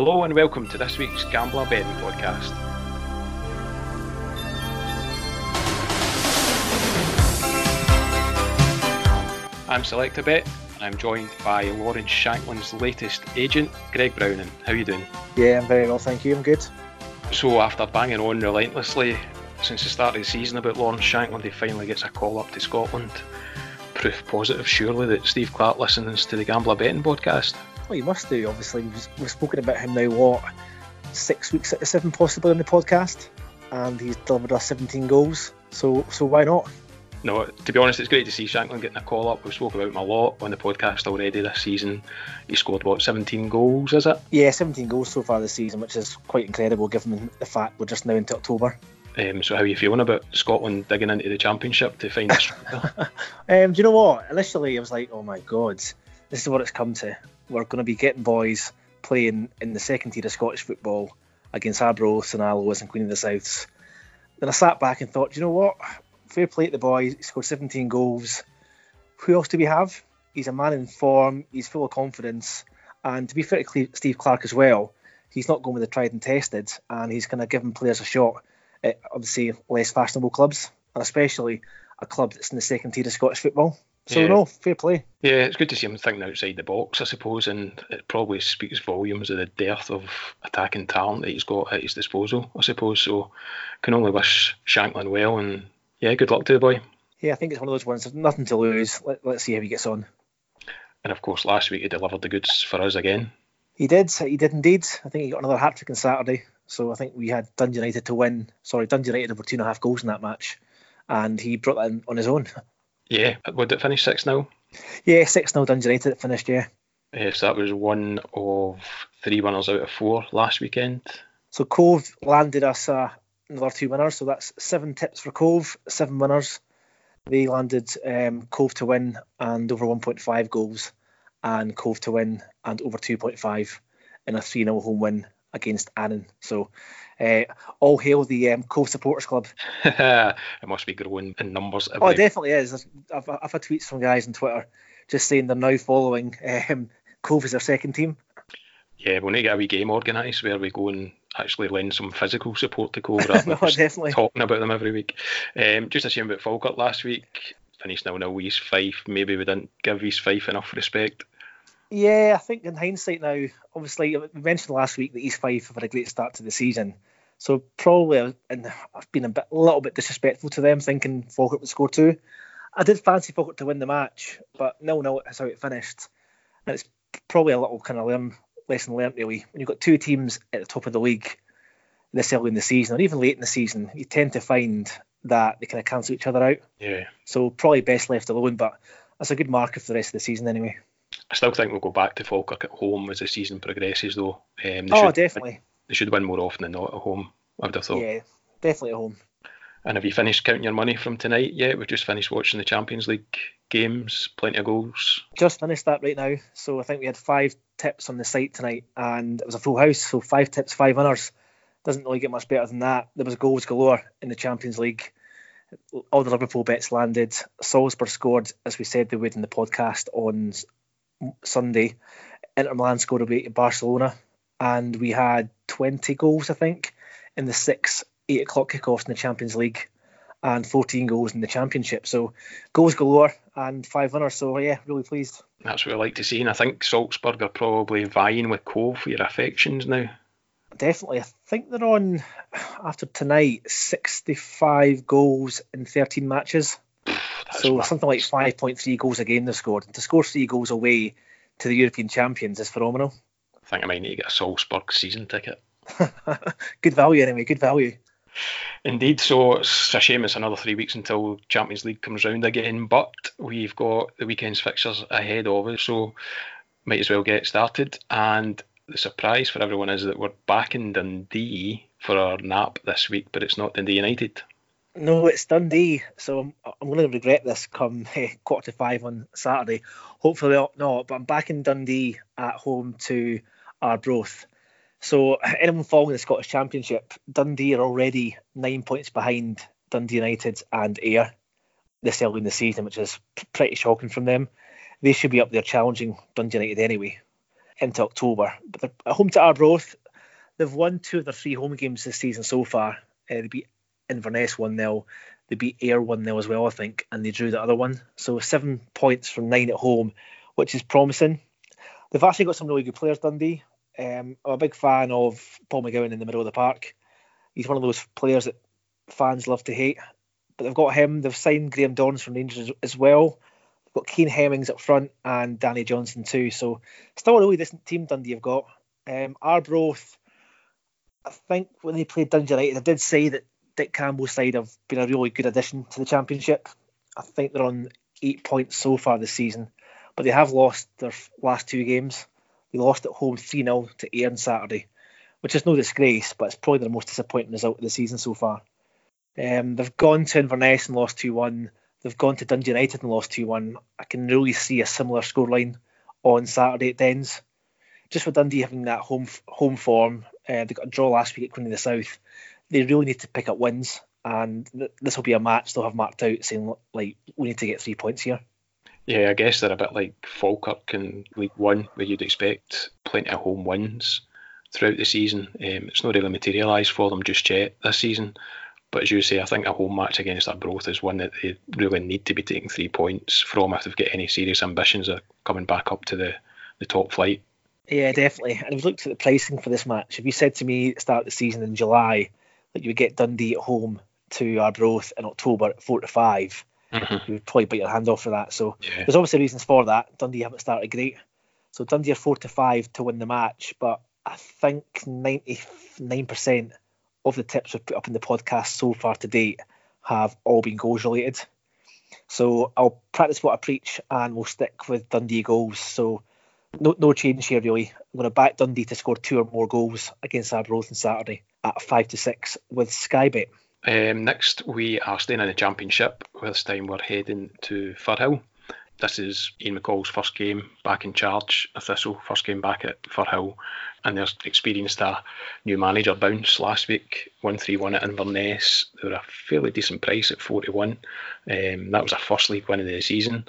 Hello and welcome to this week's Gambler Betting Podcast. I'm Selecta Bet and I'm joined by Lawrence Shankland's latest agent, Greg Browning. How are you doing? Yeah, I'm very well, thank you. I'm good. So, after banging on relentlessly since the start of the season about Lawrence Shankland, he finally gets a call up to Scotland. Proof positive, surely, that Steve Clarke listens to the Gambler Betting Podcast. Well, you must do. Obviously, we've, we've spoken about him now. What six weeks out of seven, possibly on the podcast, and he's delivered us 17 goals. So, so why not? No, to be honest, it's great to see Shankland getting a call up. We've spoken about him a lot on the podcast already this season. He scored what 17 goals, is it? Yeah, 17 goals so far this season, which is quite incredible given the fact we're just now into October. Um, so, how are you feeling about Scotland digging into the Championship to find a um, do you know what? Initially, I was like, "Oh my god, this is what it's come to." we're going to be getting boys playing in the second tier of Scottish football against Arbroath and Alloas and Queen of the Souths. Then I sat back and thought, you know what? Fair play to the boy. He scored 17 goals. Who else do we have? He's a man in form. He's full of confidence. And to be fair to Steve Clarke as well, he's not going with the tried and tested, and he's going to give players a shot at obviously less fashionable clubs, and especially a club that's in the second tier of Scottish football. So yeah. no, fair play. Yeah, it's good to see him thinking outside the box, I suppose, and it probably speaks volumes of the depth of attacking talent that he's got at his disposal, I suppose. So can only wish Shankland well, and yeah, good luck to the boy. Yeah, I think it's one of those ones. Nothing to lose. Let, let's see how he gets on. And of course, last week he delivered the goods for us again. He did. He did indeed. I think he got another hat trick on Saturday. So I think we had Dundee United to win. Sorry, Dundee United over two and a half goals in that match, and he brought that in on his own. Yeah, would it finish 6 0? Yeah, 6 0 Dundee United it finished, yeah. Yes, that was one of three winners out of four last weekend. So Cove landed us uh, another two winners, so that's seven tips for Cove, seven winners. They landed um, Cove to win and over 1.5 goals, and Cove to win and over 2.5 in a 3 0 home win against Annan. So uh, all hail the um, Cove Supporters Club. it must be growing in numbers. Every... Oh, it definitely is. I've, I've had tweets from guys on Twitter just saying they're now following um, Cove as their second team. Yeah, we'll need to get a wee game organised where we go and actually lend some physical support to Cove rather no, definitely. talking about them every week. Um, just a shame about Falkirk last week. Finished now nil East Fife. Maybe we didn't give East Fife enough respect. Yeah, I think in hindsight now, obviously we mentioned last week that East Fife have had a great start to the season. So probably, uh, and I've been a bit, a little bit disrespectful to them, thinking Falkirk would score two. I did fancy Falkirk to win the match, but no, no, that's how it finished. And it's probably a little kind of learn, lesson learned, really. When you've got two teams at the top of the league this early in the season, or even late in the season, you tend to find that they kind of cancel each other out. Yeah. So probably best left alone, but that's a good marker for the rest of the season anyway. I still think we'll go back to Falkirk at home as the season progresses, though. Um, oh, should, definitely. They should win more often than not at home. I would have thought. Yeah, definitely at home. And have you finished counting your money from tonight yet? We've just finished watching the Champions League games, plenty of goals. Just finished that right now. So I think we had five tips on the site tonight, and it was a full house. So five tips, five winners. Doesn't really get much better than that. There was goals galore in the Champions League. All the Liverpool bets landed. Salzburg scored, as we said they would in the podcast on Sunday. Inter Milan scored away to Barcelona, and we had 20 goals, I think, in the six eight o'clock kickoffs in the Champions League, and 14 goals in the Championship. So goals galore and five winners. So yeah, really pleased. That's what I like to see, and I think Salzburg are probably vying with Cove for your affections now. Definitely, I think they're on after tonight 65 goals in 13 matches. So something like 5.3 goals a game they've scored. And to score three goals away to the European champions is phenomenal. I think I might need to get a Salzburg season ticket. good value anyway, good value. Indeed, so it's a shame it's another three weeks until Champions League comes round again, but we've got the weekend's fixtures ahead of us, so might as well get started. And the surprise for everyone is that we're back in Dundee for our nap this week, but it's not Dundee United. No, it's Dundee. So I'm, I'm going to regret this come eh, quarter to five on Saturday. Hopefully not, but I'm back in Dundee at home to Arbroath. So anyone following the Scottish Championship, Dundee are already nine points behind Dundee United and Ayr this early in the season, which is pretty shocking from them. They should be up there challenging Dundee United anyway. into October. But they're at home to Arbroath. They've won two of their three home games this season so far. Uh, they beat Inverness 1 0. They beat Ayr 1 0 as well, I think, and they drew the other one. So seven points from nine at home, which is promising. They've actually got some really good players, Dundee. Um, I'm a big fan of Paul McGowan in the middle of the park. He's one of those players that fans love to hate. But they've got him. They've signed Graham Dorrans from Rangers as well. They've got Kane Hemmings up front and Danny Johnson too. So still a really decent team Dundee have got. Um, Arbroath, I think when they played Dundee United, I did say that Dick Campbell's side have been a really good addition to the championship. I think they're on eight points so far this season, but they have lost their last two games. They lost at home 3 0 to Ayr on Saturday, which is no disgrace, but it's probably their most disappointing result of the season so far. Um, they've gone to Inverness and lost 2 1. They've gone to Dundee United and lost 2 1. I can really see a similar scoreline on Saturday at Dens. Just with Dundee having that home home form, uh, they got a draw last week at Queen of the South they really need to pick up wins, and th- this will be a match they'll have marked out saying like we need to get three points here. Yeah, I guess they're a bit like Falkirk in League One, where you'd expect plenty of home wins throughout the season. Um, it's not really materialised for them just yet this season. But as you say, I think a home match against Arbroath is one that they really need to be taking three points from if they've got any serious ambitions of coming back up to the, the top flight. Yeah, definitely. And we've looked at the pricing for this match. If you said to me at the start of the season in July that you would get Dundee at home to Arbroath in October at four to 5 mm-hmm. you would probably bite your hand off for that. So yeah. there's obviously reasons for that. Dundee haven't started great, so Dundee are four to five to win the match. But I think ninety nine percent of the tips we've put up in the podcast so far to date have all been goals related. So I'll practice what I preach, and we'll stick with Dundee goals. So no, no change here really. I'm going to back Dundee to score two or more goals against Arbroath on Saturday at five to six with Skybet. Um, next, we are staying in the Championship. This time, we're heading to Firhill. This is Ian McCall's first game back in charge of Thistle, first game back at Firhill, and they've experienced a new manager bounce last week, 1 3 1 at Inverness. They were a fairly decent price at 41. Um, that was a first league win of the season,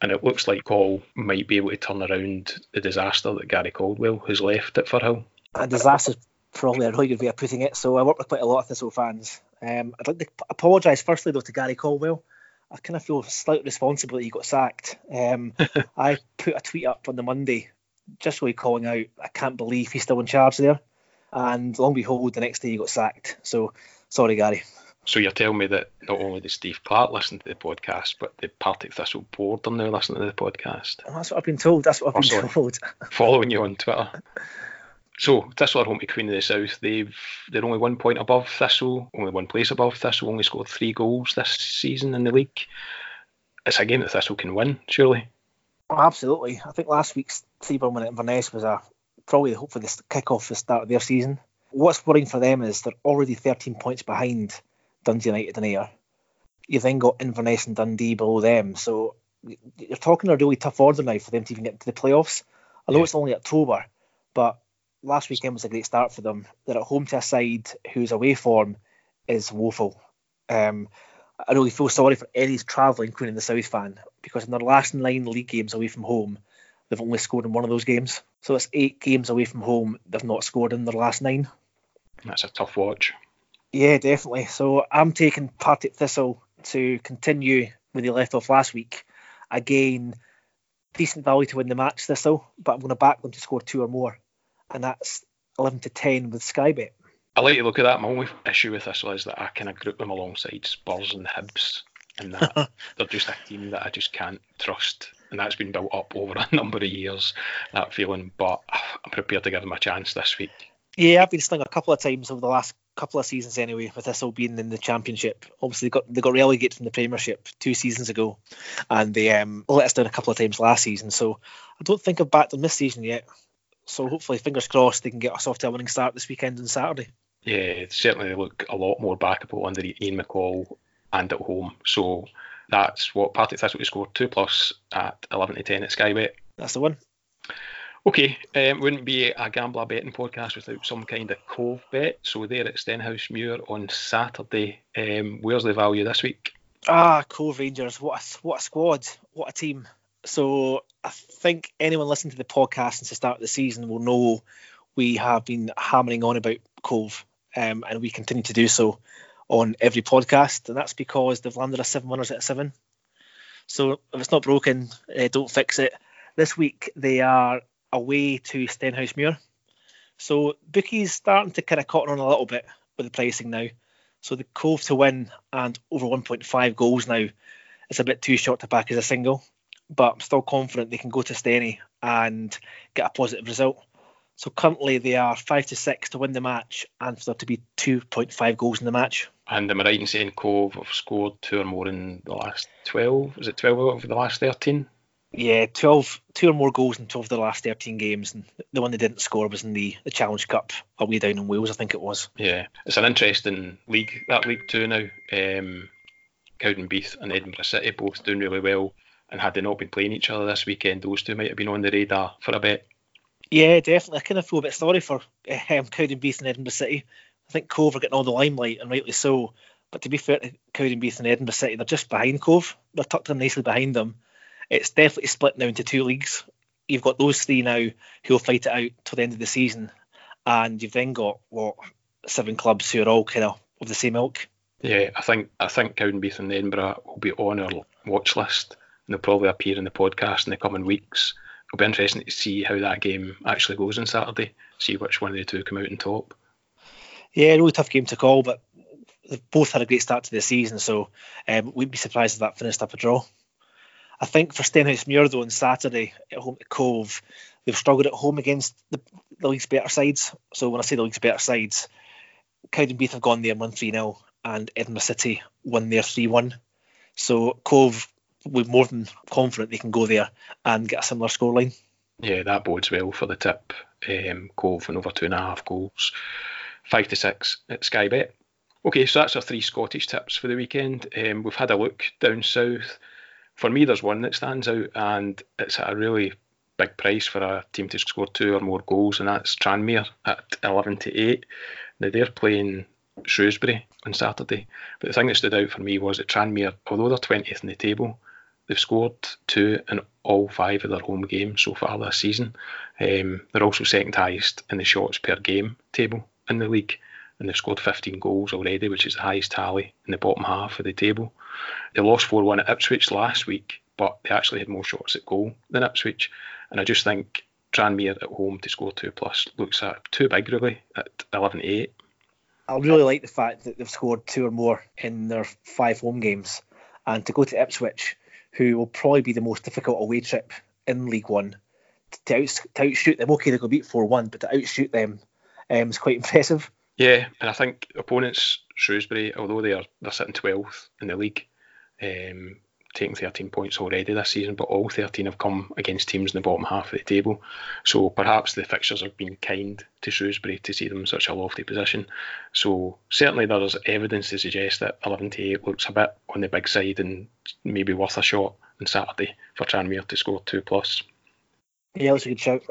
and it looks like Cole might be able to turn around the disaster that Gary Caldwell has left at Firhill. A disaster probably a really good way of putting it. So I work with quite a lot of Thistle fans. Um, I'd like to apologise firstly though to Gary Caldwell. I kind of feel slightly responsible that he got sacked. Um, I put a tweet up on the Monday just really calling out, I can't believe he's still in charge there. And long behold, the next day he got sacked. So sorry, Gary. So you're telling me that not only does Steve Clarke listen to the podcast, but the Partick Thistle board are now listening to the podcast. That's what I've been told. That's what I've oh, been told. Following you on Twitter. So Thistle are home to Queen of the South. They've they're only one point above Thistle, only one place above Thistle. Only scored three goals this season in the league. It's a game that Thistle can win, surely. Oh, absolutely. I think last week's three one win at Inverness was a probably hopefully the kick off the start of their season. What's worrying for them is they're already 13 points behind Dundee United and Ayr. You've then got Inverness and Dundee below them, so you're talking a really tough order now for them to even get to the playoffs. I know yeah. it's only October, but last weekend was a great start for them. They're at home to a side whose away form is woeful. Um, I really feel sorry for Eddie's travelling, Queen including the South fan, because in their last nine league games away from home, they've only scored in one of those games. So it's eight games away from home they've not scored in their last nine. That's a tough watch. Yeah, definitely. So I'm taking Partick Thistle to continue where they left off last week. Again, decent value to win the match, Thistle, but I'm going to back them to score two or more and that's 11 to 10 with Skybet. I like to look at that. My only issue with this is that I kind of group them alongside Spurs and Hibs, and that they're just a team that I just can't trust. And that's been built up over a number of years, that feeling. But I'm prepared to give them a chance this week. Yeah, I've been stung a couple of times over the last couple of seasons anyway, with Thistle being in the championship. Obviously, they got they got relegated from the Premiership two seasons ago, and they um, let us down a couple of times last season. So I don't think I've backed them this season yet. So hopefully, fingers crossed, they can get us off to a winning start this weekend on Saturday. Yeah, certainly they look a lot more backable under Ian McCall and at home. So that's what Partick Thistle scored two plus at 11 to 10 at Skybet. That's the one. Okay, um, wouldn't be a gambler betting podcast without some kind of cove bet. So there at Stenhousemuir on Saturday. Um, where's the value this week? Ah, Cove Rangers. What a, what a squad. What a team. So I think anyone listening to the podcast since the start of the season will know we have been hammering on about Cove, um, and we continue to do so on every podcast, and that's because they've landed a seven winners out of seven. So if it's not broken, uh, don't fix it. This week they are away to Stenhousemuir. So bookies starting to kind of cotton on a little bit with the pricing now. So the Cove to win and over 1.5 goals now is a bit too short to back as a single, but I'm still confident they can go to Steny and get a positive result. So currently they are five to six to win the match and for there to be 2.5 goals in the match. And am I right in saying Cove have scored two or more in the last 12? Is it 12 over the last 13? Yeah, 12, two or more goals in 12 of the last 13 games. And the one they didn't score was in the, the Challenge Cup away down in Wales, I think it was. Yeah, it's an interesting league, that League Two now. Um, Cowdenbeath and Edinburgh City both doing really well. And had they not been playing each other this weekend, those two might have been on the radar for a bit. Yeah, definitely. I kind of feel a bit sorry for um, Cowdenbeath and Edinburgh City. I think Cove are getting all the limelight, and rightly so. But to be fair to Cowdenbeath and Edinburgh City, they're just behind Cove. They're tucked in nicely behind them. It's definitely split now into two leagues. You've got those three now who will fight it out till the end of the season, and you've then got what seven clubs who are all kind of of the same ilk. Yeah, I think I think Cowdenbeath and Edinburgh will be on our watch list, and they'll probably appear in the podcast in the coming weeks. It'll be interesting to see how that game actually goes on Saturday. See which one of the two come out on top. Yeah, really tough game to call, but they've both had a great start to the season, so um, we'd be surprised if that finished up a draw. I think for Stenhousemuir though on Saturday at home to Cove, they've struggled at home against the, the league's better sides. So when I say the league's better sides, Cowdenbeath have gone there and won 3 0, and Edinburgh City won there 3 1. So Cove, we're more than confident they can go there and get a similar scoreline. Yeah, that bodes well for the tip. Um, Cove and over two and a half goals, five to six at Sky Bet. Okay, so that's our three Scottish tips for the weekend. Um, we've had a look down south. For me, there's one that stands out, and it's at a really big price for a team to score two or more goals, and that's Tranmere at 11 to 8. Now they're playing Shrewsbury on Saturday, but the thing that stood out for me was that Tranmere, although they're 20th in the table, they've scored two in all five of their home games so far this season. Um, they're also second highest in the shots per game table in the league and they've scored 15 goals already, which is the highest tally in the bottom half of the table. They lost 4 1 at Ipswich last week, but they actually had more shots at goal than Ipswich. And I just think Tranmere at home to score 2 plus looks at too big, really, at 11 8. I really like the fact that they've scored two or more in their five home games. And to go to Ipswich, who will probably be the most difficult away trip in League One, to, out, to outshoot them, okay, they go beat 4 1, but to outshoot them um, is quite impressive. Yeah, and I think opponents Shrewsbury, although they are they're sitting twelfth in the league, um, taking 13 points already this season, but all 13 have come against teams in the bottom half of the table. So perhaps the fixtures have been kind to Shrewsbury to see them in such a lofty position. So certainly there is evidence to suggest that 11 to 8 looks a bit on the big side and maybe worth a shot on Saturday for Tranmere to score two plus. Yeah, that's a good shout.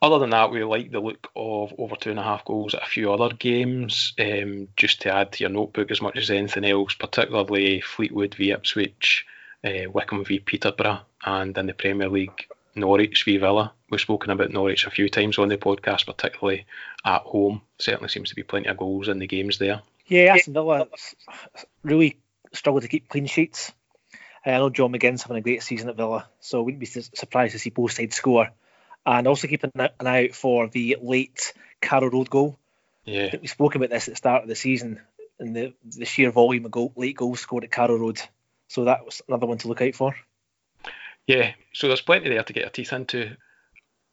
Other than that, we like the look of over two and a half goals at a few other games. Um, just to add to your notebook as much as anything else, particularly Fleetwood v Ipswich, uh, Wycombe v Peterborough, and in the Premier League, Norwich v Villa. We've spoken about Norwich a few times on the podcast, particularly at home. Certainly seems to be plenty of goals in the games there. Yeah, Aston Villa really struggled to keep clean sheets. I know John McGinn's having a great season at Villa, so we wouldn't be surprised to see both sides score and also keep an eye out for the late Carrow Road goal. Yeah, we spoke about this at the start of the season and the the sheer volume of goal, late goals scored at Carrow Road. So that was another one to look out for. Yeah, so there's plenty there to get your teeth into.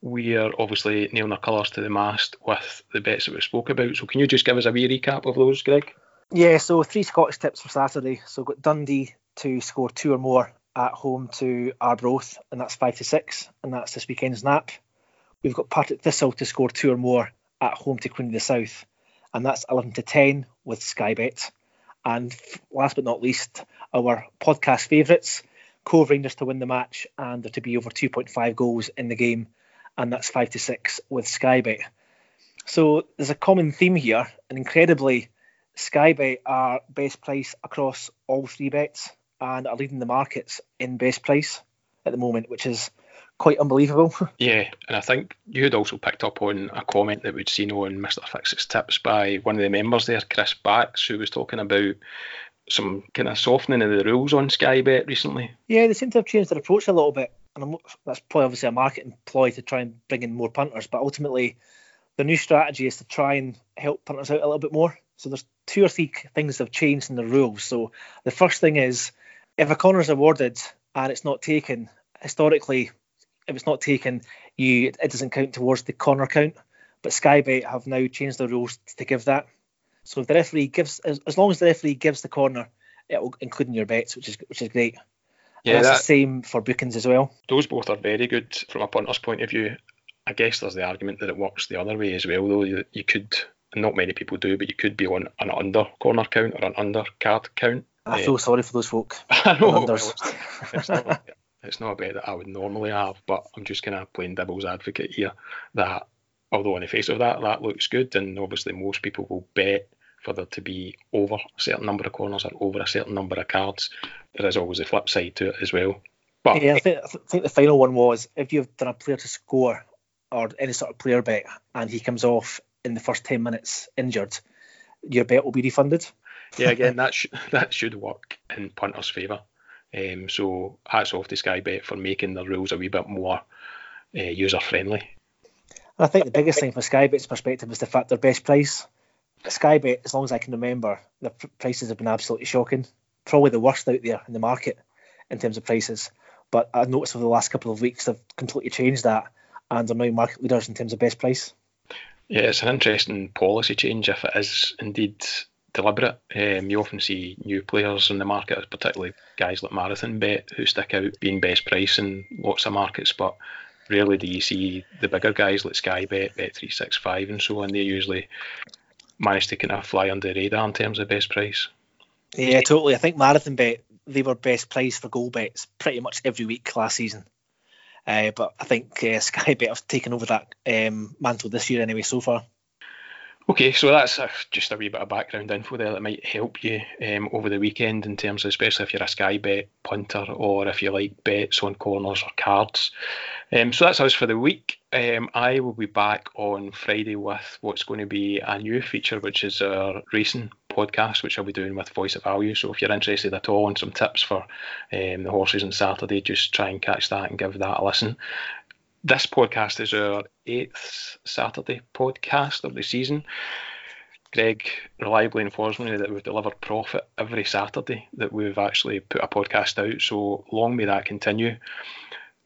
We are obviously nailing our colours to the mast with the bets that we spoke about. So can you just give us a wee recap of those, Greg? Yeah, so three Scottish tips for Saturday. So we've got Dundee to score two or more at home to Arbroath, and that's five to six, and that's this weekend's nap. We've got Partick Thistle to score two or more at home to Queen of the South, and that's 11 to 10 with Sky Bet. And last but not least, our podcast favourites, Cove Rangers to win the match and there to be over 2.5 goals in the game, and that's 5 to 6 with Sky Bet. So there's a common theme here, and incredibly, Sky Bet are best price across all three bets and are leading the markets in best price. at the moment, which is quite unbelievable. Yeah, and I think you had also picked up on a comment that we'd seen on Mr. Fix's tips by one of the members there, Chris Bax, who was talking about some kind of softening of the rules on Sky Bet recently. Yeah, they seem to have changed their approach a little bit, and I'm, that's probably obviously a marketing ploy to try and bring in more punters. But ultimately, the new strategy is to try and help punters out a little bit more. So there's two or three things that have changed in the rules. So the first thing is if a corner is awarded and it's not taken, historically, if it's not taken, you it doesn't count towards the corner count. But Sky Bet have now changed the rules to give that. So if the referee gives, as, as long as the referee gives the corner, it will include in your bets, which is which is great. Yeah, that's that, the same for bookings as well. Those both are very good from a punter's point of view. I guess there's the argument that it works the other way as well, though. You, you could, not many people do, but you could be on an under corner count or an under card count. I feel uh, sorry for those folk. I know. Well, it's, not, it's not a bet that I would normally have, but I'm just kind of playing devil's advocate here that although on the face of that, that looks good, and obviously most people will bet for there to be over a certain number of corners or over a certain number of cards. There is always a flip side to it as well. But yeah, I think, I think the final one was if you've done a player to score or any sort of player bet and he comes off in the first 10 minutes injured, your bet will be refunded. yeah, again, that, sh- that should work in punters' favour. Um, so hats off to Sky Bet for making the rules a wee bit more uh, user friendly. I think the biggest thing from Sky Bet's perspective is the fact their best price. Sky Bet, as long as I can remember, the prices have been absolutely shocking. Probably the worst out there in the market in terms of prices. But I've noticed over the last couple of weeks they've completely changed that and are now market leaders in terms of best price. Yeah, it's an interesting policy change if it is indeed deliberate. Um, you often see new players in the market, particularly guys like Marathon Bet, who stick out being best price in lots of markets, but rarely do you see the bigger guys like Sky Bet, Bet365, and so on. They usually manage to kind of fly under the radar in terms of best price. Yeah, totally. I think Marathon Bet they were best price for goal bets pretty much every week last season. Uh, but I think uh, Sky Bet have taken over that um, mantle this year anyway so far. Okay, so that's a, just a wee bit of background info there that might help you um, over the weekend in terms of, especially if you're a Sky Bet punter or if you like bets on corners or cards. Um, so that's us for the week. Um, I will be back on Friday with what's going to be a new feature, which is our racing podcast, which I'll be doing with Voice of Value. So if you're interested at all in some tips for um, the horses on Saturday, just try and catch that and give that a listen. This podcast is our eighth Saturday podcast of the season. Greg reliably informs me that we've delivered profit every Saturday that we've actually put a podcast out. So long may that continue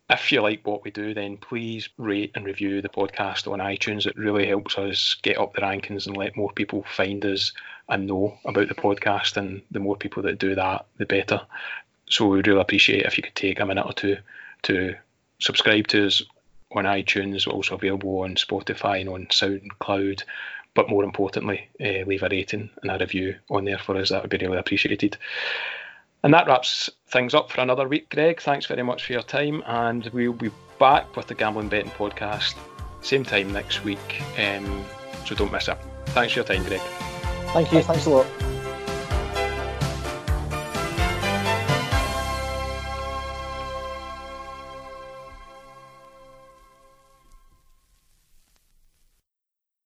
if you like what we do, then please rate and review the podcast on iTunes. It really helps us get up the rankings and let more people find us and know about the podcast. And the more people that do that, the better. So we'd really appreciate if you could take a minute or two to subscribe to us on iTunes, also available on Spotify and on SoundCloud. But more importantly, uh, leave a rating and a review on there for us. That would be really appreciated. And that wraps things up for another week, Greg. Thanks very much for your time, and we'll be back with the Gambling Betting Podcast same time next week. Um, so don't miss it. Thanks for your time, Greg. Thank you. Thanks a lot.